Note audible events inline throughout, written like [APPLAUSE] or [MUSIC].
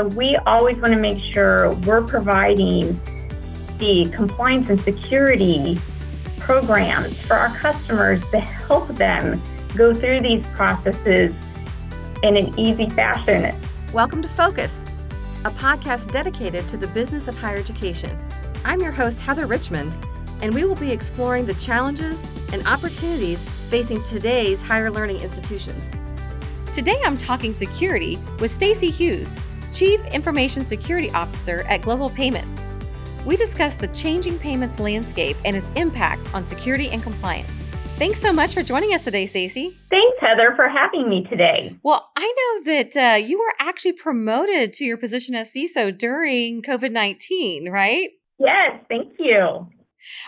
So we always want to make sure we're providing the compliance and security programs for our customers to help them go through these processes in an easy fashion. Welcome to Focus, a podcast dedicated to the business of higher education. I'm your host, Heather Richmond, and we will be exploring the challenges and opportunities facing today's higher learning institutions. Today I'm talking security with Stacy Hughes, Chief Information Security Officer at Global Payments. We discuss the changing payments landscape and its impact on security and compliance. Thanks so much for joining us today, Stacy. Thanks, Heather, for having me today. Well, I know that uh, you were actually promoted to your position as CISO during COVID 19, right? Yes, thank you.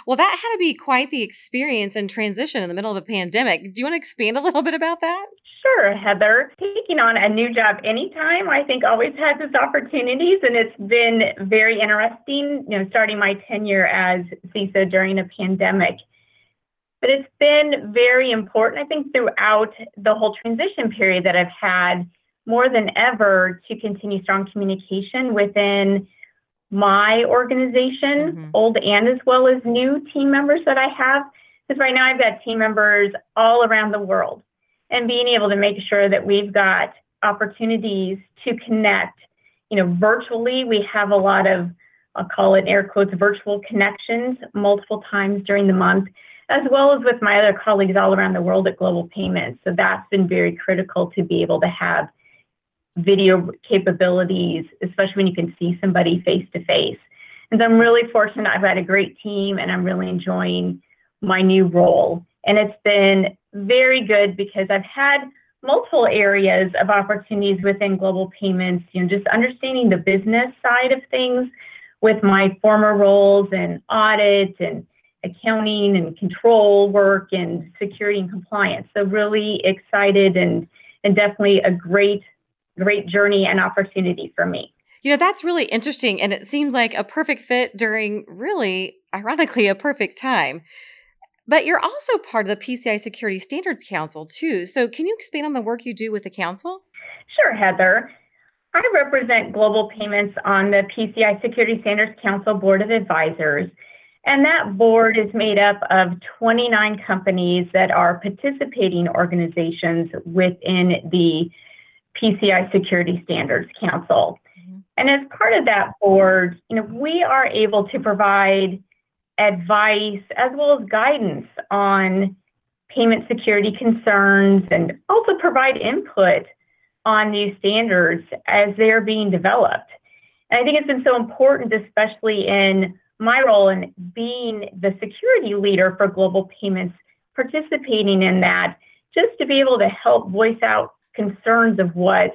Well, that had to be quite the experience and transition in the middle of a pandemic. Do you want to expand a little bit about that? Sure, Heather. Taking on a new job anytime, I think always has its opportunities, and it's been very interesting, you know, starting my tenure as CISO during a pandemic. But it's been very important, I think, throughout the whole transition period that I've had more than ever to continue strong communication within my organization, mm-hmm. old and as well as new team members that I have. Because right now I've got team members all around the world and being able to make sure that we've got opportunities to connect. You know, virtually, we have a lot of, I'll call it air quotes, virtual connections multiple times during the month, as well as with my other colleagues all around the world at Global Payments. So that's been very critical to be able to have video capabilities, especially when you can see somebody face to face. And I'm really fortunate. I've got a great team and I'm really enjoying my new role. And it's been very good because I've had multiple areas of opportunities within global payments, you know, just understanding the business side of things with my former roles in audit and accounting and control work and security and compliance. So really excited and and definitely a great great journey and opportunity for me. You know, that's really interesting and it seems like a perfect fit during really ironically a perfect time. But you're also part of the PCI Security Standards Council, too. So, can you expand on the work you do with the council? Sure, Heather. I represent global payments on the PCI Security Standards Council Board of Advisors. And that board is made up of 29 companies that are participating organizations within the PCI Security Standards Council. Mm-hmm. And as part of that board, you know, we are able to provide advice as well as guidance on payment security concerns and also provide input on new standards as they're being developed. And I think it's been so important, especially in my role in being the security leader for global payments, participating in that, just to be able to help voice out concerns of what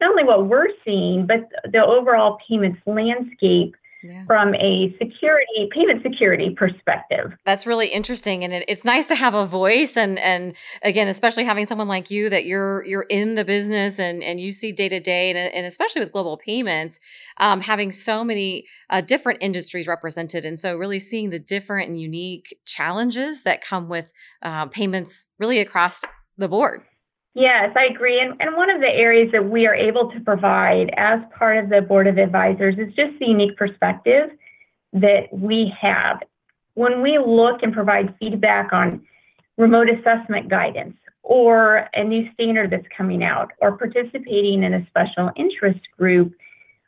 not only what we're seeing, but the overall payments landscape yeah. from a security payment security perspective. That's really interesting, and it, it's nice to have a voice. And and again, especially having someone like you that you're you're in the business and and you see day to day, and especially with global payments, um, having so many uh, different industries represented, and so really seeing the different and unique challenges that come with uh, payments, really across the board. Yes, I agree. And, and one of the areas that we are able to provide as part of the Board of Advisors is just the unique perspective that we have. When we look and provide feedback on remote assessment guidance or a new standard that's coming out or participating in a special interest group,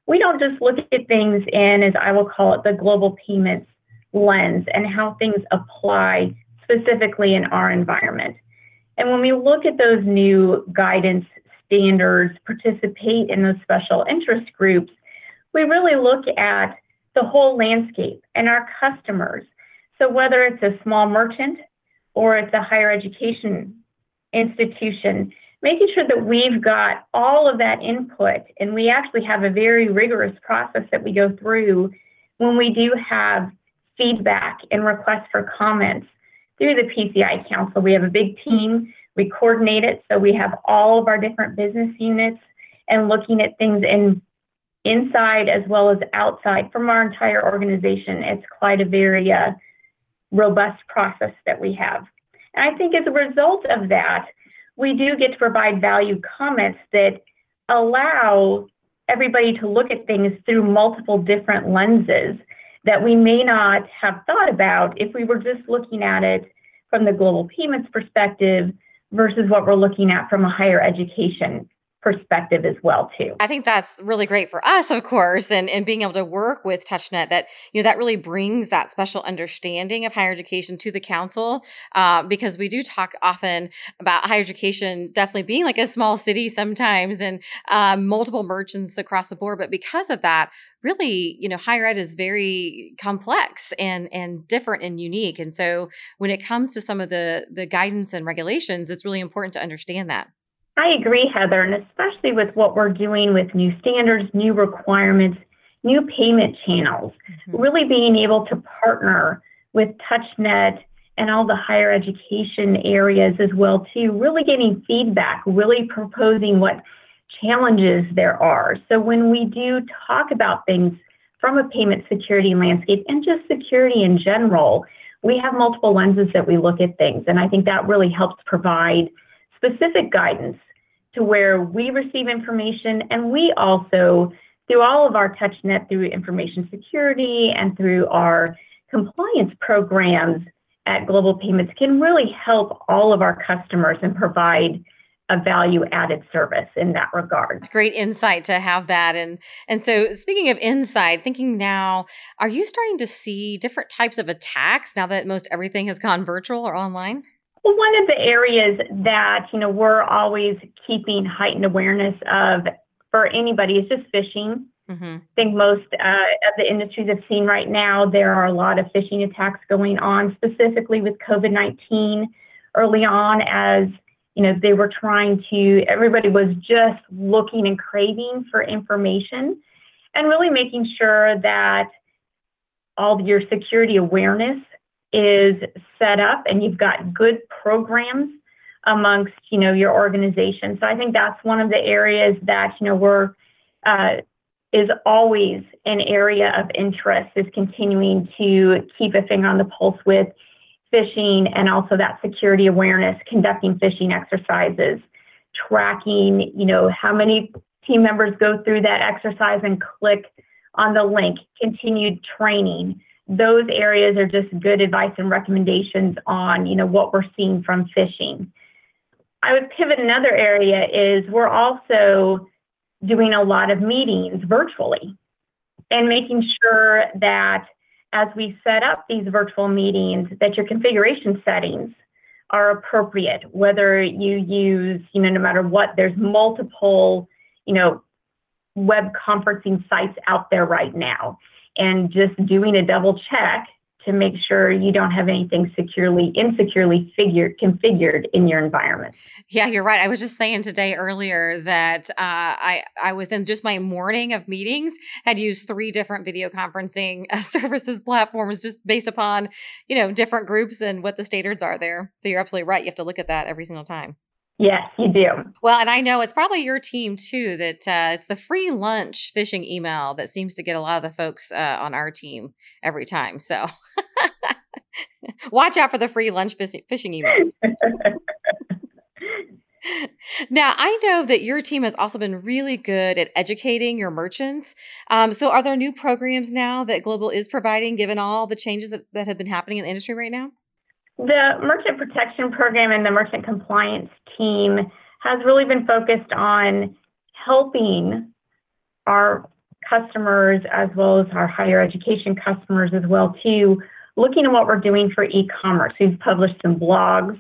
we don't just look at things in, as I will call it, the global payments lens and how things apply specifically in our environment. And when we look at those new guidance standards, participate in those special interest groups, we really look at the whole landscape and our customers. So whether it's a small merchant or it's a higher education institution, making sure that we've got all of that input and we actually have a very rigorous process that we go through when we do have feedback and requests for comments through the PCI Council. We have a big team. We coordinate it so we have all of our different business units and looking at things in inside as well as outside from our entire organization. It's quite a very uh, robust process that we have. And I think as a result of that, we do get to provide value comments that allow everybody to look at things through multiple different lenses that we may not have thought about if we were just looking at it from the global payments perspective versus what we're looking at from a higher education perspective as well too. I think that's really great for us, of course, and, and being able to work with TouchNet that, you know, that really brings that special understanding of higher education to the council uh, because we do talk often about higher education definitely being like a small city sometimes and um, multiple merchants across the board. But because of that, really, you know, higher ed is very complex and and different and unique. And so when it comes to some of the the guidance and regulations, it's really important to understand that. I agree, Heather, and especially with what we're doing with new standards, new requirements, new payment channels, mm-hmm. really being able to partner with TouchNet and all the higher education areas as well too, really getting feedback, really proposing what challenges there are. So when we do talk about things from a payment security landscape and just security in general, we have multiple lenses that we look at things. And I think that really helps provide specific guidance to where we receive information and we also, through all of our TouchNet, through information security and through our compliance programs at Global Payments, can really help all of our customers and provide a value added service in that regard. It's great insight to have that. And and so speaking of insight, thinking now, are you starting to see different types of attacks now that most everything has gone virtual or online? Well, one of the areas that you know we're always keeping heightened awareness of for anybody is just phishing. Mm-hmm. I think most uh, of the industries have seen right now there are a lot of phishing attacks going on, specifically with COVID nineteen. Early on, as you know, they were trying to. Everybody was just looking and craving for information, and really making sure that all your security awareness is set up and you've got good programs amongst you know your organization. So i think that's one of the areas that you know we're uh, is always an area of interest is continuing to keep a finger on the pulse with phishing and also that security awareness conducting phishing exercises tracking you know how many team members go through that exercise and click on the link continued training those areas are just good advice and recommendations on you know what we're seeing from phishing i would pivot another area is we're also doing a lot of meetings virtually and making sure that as we set up these virtual meetings that your configuration settings are appropriate whether you use you know no matter what there's multiple you know web conferencing sites out there right now and just doing a double check to make sure you don't have anything securely insecurely figured configured in your environment. Yeah, you're right. I was just saying today earlier that uh, I I within just my morning of meetings had used three different video conferencing uh, [LAUGHS] services platforms just based upon you know different groups and what the standards are there. So you're absolutely right. You have to look at that every single time. Yes, you do. Well, and I know it's probably your team too that uh, it's the free lunch phishing email that seems to get a lot of the folks uh, on our team every time. So [LAUGHS] watch out for the free lunch phishing emails. [LAUGHS] now, I know that your team has also been really good at educating your merchants. Um, so, are there new programs now that Global is providing given all the changes that, that have been happening in the industry right now? The Merchant Protection Program and the Merchant Compliance Team has really been focused on helping our customers as well as our higher education customers as well too, looking at what we're doing for e-commerce. We've published some blogs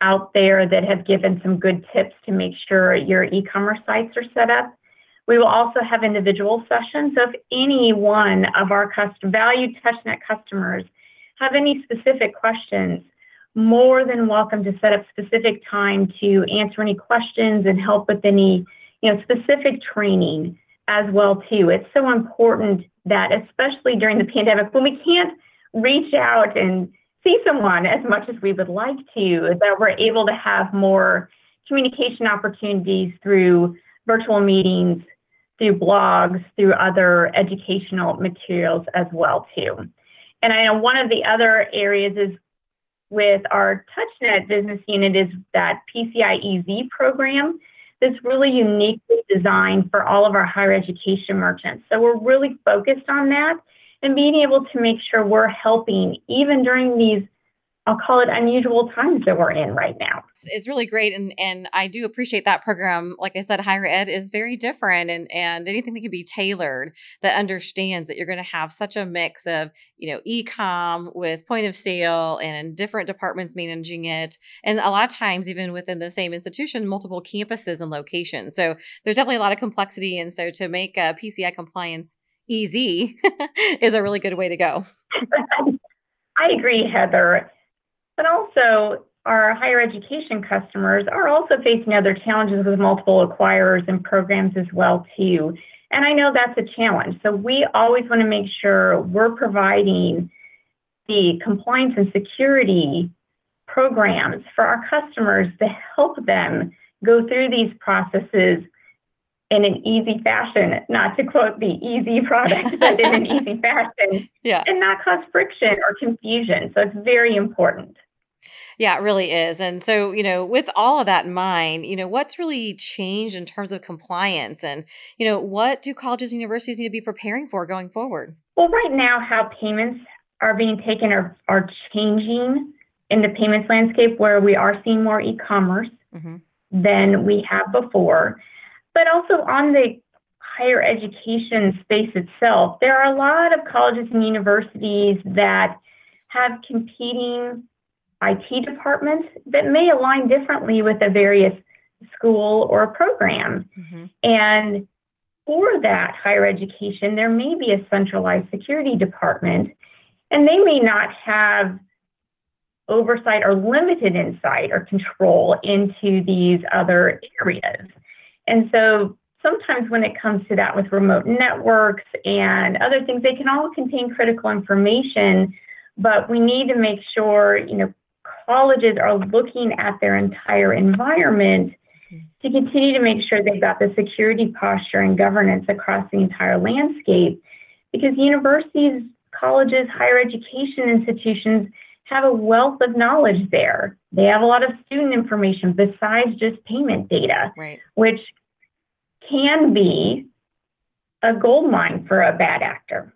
out there that have given some good tips to make sure your e-commerce sites are set up. We will also have individual sessions. So if any one of our custom, valued TouchNet customers have any specific questions, more than welcome to set up specific time to answer any questions and help with any, you know, specific training as well too. It's so important that especially during the pandemic when we can't reach out and see someone as much as we would like to, that we're able to have more communication opportunities through virtual meetings, through blogs, through other educational materials as well too. And I know one of the other areas is with our TouchNet business unit is that PCI EZ program that's really uniquely designed for all of our higher education merchants. So we're really focused on that and being able to make sure we're helping even during these I'll call it unusual times that we're in right now. It's really great, and and I do appreciate that program. Like I said, higher ed is very different, and and anything that can be tailored that understands that you're going to have such a mix of you know e-com with point of sale and different departments managing it, and a lot of times even within the same institution, multiple campuses and locations. So there's definitely a lot of complexity, and so to make uh, PCI compliance easy [LAUGHS] is a really good way to go. [LAUGHS] I agree, Heather. But also, our higher education customers are also facing other challenges with multiple acquirers and programs as well too. And I know that's a challenge. So we always want to make sure we're providing the compliance and security programs for our customers to help them go through these processes in an easy fashion, not to quote the easy [LAUGHS] product, but in an easy fashion, yeah. and not cause friction or confusion. So it's very important. Yeah, it really is. And so, you know, with all of that in mind, you know, what's really changed in terms of compliance and, you know, what do colleges and universities need to be preparing for going forward? Well, right now, how payments are being taken are, are changing in the payments landscape where we are seeing more e commerce mm-hmm. than we have before. But also on the higher education space itself, there are a lot of colleges and universities that have competing IT departments that may align differently with a various school or program. Mm-hmm. And for that higher education, there may be a centralized security department, and they may not have oversight or limited insight or control into these other areas. And so sometimes when it comes to that with remote networks and other things, they can all contain critical information, but we need to make sure, you know, colleges are looking at their entire environment to continue to make sure they've got the security posture and governance across the entire landscape because universities, colleges, higher education institutions have a wealth of knowledge there. They have a lot of student information besides just payment data, right. which can be a gold mine for a bad actor.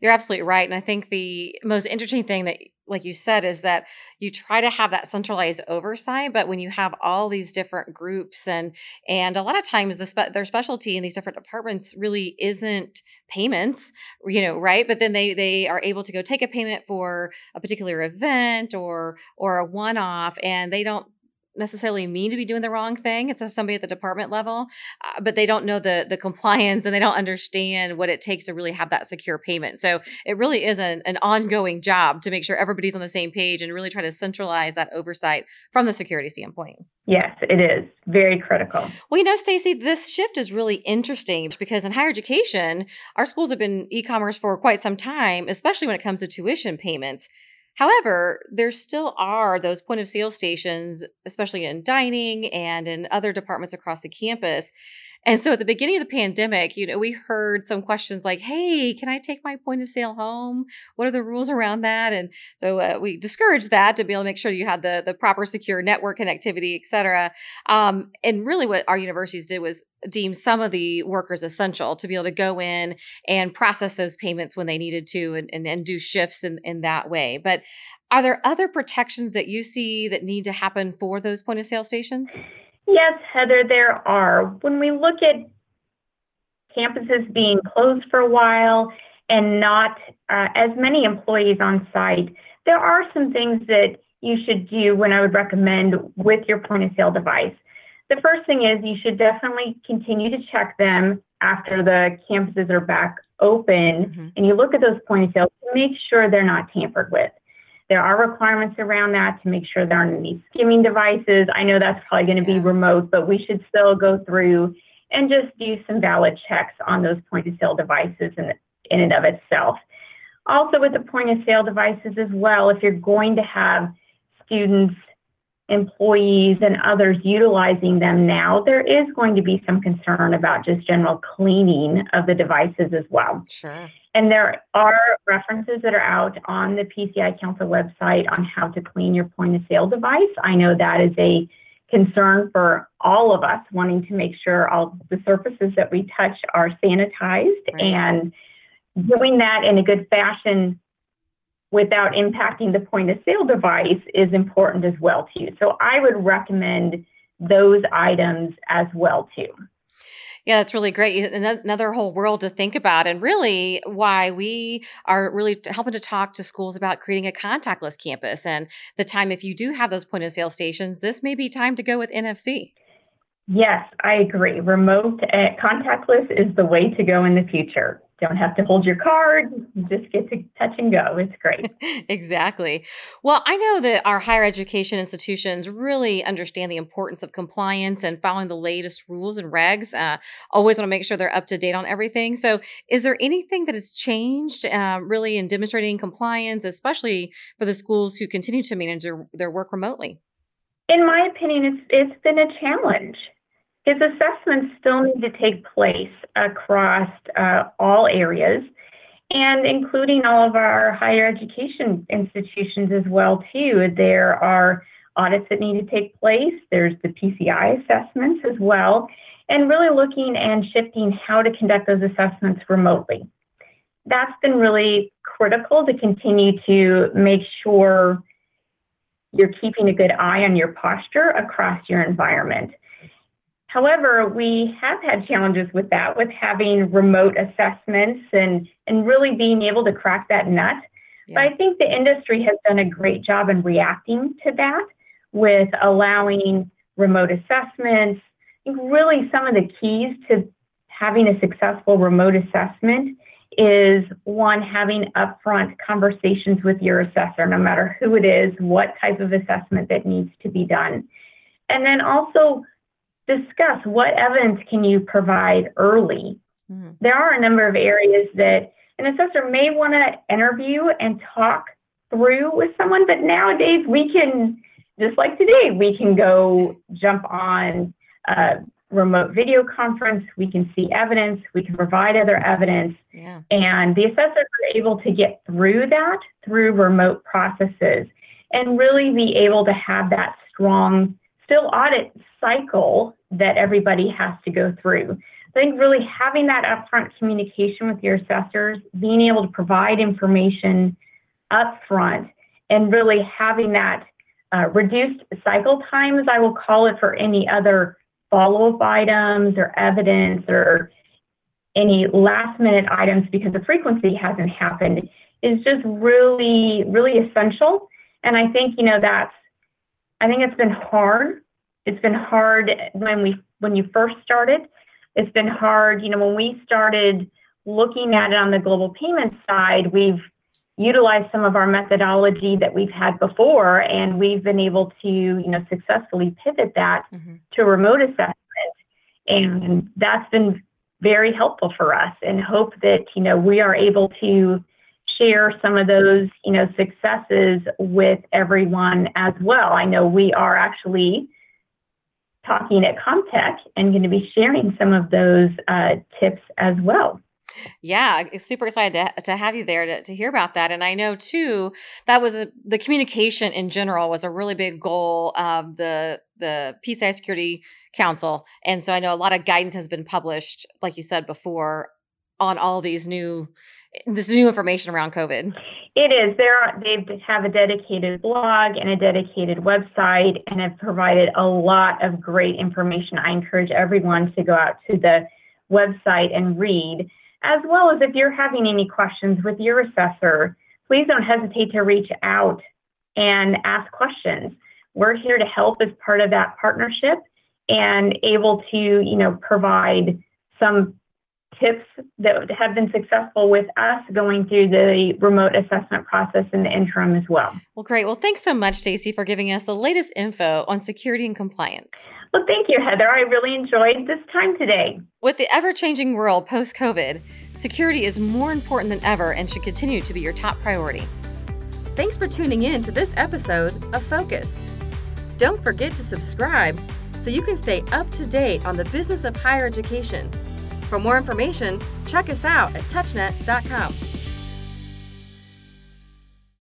You're absolutely right. And I think the most interesting thing that like you said, is that you try to have that centralized oversight, but when you have all these different groups and and a lot of times the spe- their specialty in these different departments really isn't payments, you know, right? But then they they are able to go take a payment for a particular event or or a one off, and they don't necessarily mean to be doing the wrong thing. It's somebody at the department level, uh, but they don't know the the compliance and they don't understand what it takes to really have that secure payment. So it really is an, an ongoing job to make sure everybody's on the same page and really try to centralize that oversight from the security standpoint. Yes, it is very critical. Well, you know, Stacy, this shift is really interesting because in higher education, our schools have been e-commerce for quite some time, especially when it comes to tuition payments. However, there still are those point of sale stations, especially in dining and in other departments across the campus, and so at the beginning of the pandemic, you know, we heard some questions like, "Hey, can I take my point of sale home? What are the rules around that?" And so uh, we discouraged that to be able to make sure you had the the proper secure network connectivity, et cetera. Um, and really, what our universities did was deem some of the workers essential to be able to go in and process those payments when they needed to and, and, and do shifts in, in that way. But are there other protections that you see that need to happen for those point of sale stations? Yes, Heather, there are. When we look at campuses being closed for a while and not uh, as many employees on site, there are some things that you should do when I would recommend with your point of sale device. The first thing is you should definitely continue to check them after the campuses are back open mm-hmm. and you look at those point of sale to make sure they're not tampered with. There are requirements around that to make sure there aren't any skimming devices. I know that's probably going to be remote, but we should still go through and just do some valid checks on those point of sale devices in, in and of itself. Also, with the point of sale devices as well, if you're going to have students employees and others utilizing them now, there is going to be some concern about just general cleaning of the devices as well. Sure. And there are references that are out on the PCI Council website on how to clean your point of sale device. I know that is a concern for all of us wanting to make sure all the surfaces that we touch are sanitized right. and doing that in a good fashion without impacting the point of sale device is important as well too. So I would recommend those items as well too. Yeah, that's really great. Another whole world to think about, and really why we are really helping to talk to schools about creating a contactless campus. And the time, if you do have those point of sale stations, this may be time to go with NFC. Yes, I agree. Remote uh, contactless is the way to go in the future don't have to hold your card, just get to touch and go. It's great. [LAUGHS] exactly. Well, I know that our higher education institutions really understand the importance of compliance and following the latest rules and regs. Uh, always want to make sure they're up to date on everything. So, is there anything that has changed uh, really in demonstrating compliance, especially for the schools who continue to manage their, their work remotely? In my opinion, it's, it's been a challenge. His assessments still need to take place across uh, all areas and including all of our higher education institutions as well too. There are audits that need to take place. There's the PCI assessments as well, and really looking and shifting how to conduct those assessments remotely. That's been really critical to continue to make sure you're keeping a good eye on your posture across your environment. However, we have had challenges with that, with having remote assessments and, and really being able to crack that nut. Yeah. But I think the industry has done a great job in reacting to that with allowing remote assessments. I think really some of the keys to having a successful remote assessment is one, having upfront conversations with your assessor, no matter who it is, what type of assessment that needs to be done. And then also discuss what evidence can you provide early. Mm-hmm. There are a number of areas that an assessor may want to interview and talk through with someone, but nowadays we can, just like today, we can go jump on a remote video conference, we can see evidence, we can provide other evidence, yeah. and the assessors are able to get through that through remote processes and really be able to have that strong still audit cycle that everybody has to go through. I think really having that upfront communication with your assessors, being able to provide information upfront, and really having that uh, reduced cycle times, I will call it for any other follow up items or evidence or any last minute items because the frequency hasn't happened, is just really, really essential. And I think, you know, that's I think it's been hard. It's been hard when we when you first started. It's been hard, you know, when we started looking at it on the global payments side, we've utilized some of our methodology that we've had before, and we've been able to, you know, successfully pivot that mm-hmm. to remote assessment. And that's been very helpful for us and hope that, you know, we are able to share some of those, you know, successes with everyone as well. I know we are actually talking at Comtech and going to be sharing some of those uh, tips as well. Yeah, super excited to, to have you there to, to hear about that. And I know too that was a, the communication in general was a really big goal of the the PCI Security Council. And so I know a lot of guidance has been published, like you said before, on all these new this new information around COVID. It is. There are, they have a dedicated blog and a dedicated website and have provided a lot of great information. I encourage everyone to go out to the website and read, as well as if you're having any questions with your assessor, please don't hesitate to reach out and ask questions. We're here to help as part of that partnership and able to, you know, provide some tips that have been successful with us going through the remote assessment process in the interim as well. Well, great. Well, thanks so much, Stacy, for giving us the latest info on security and compliance. Well, thank you, Heather. I really enjoyed this time today. With the ever changing world post COVID, security is more important than ever and should continue to be your top priority. Thanks for tuning in to this episode of Focus. Don't forget to subscribe so you can stay up to date on the business of higher education for more information, check us out at touchnet.com.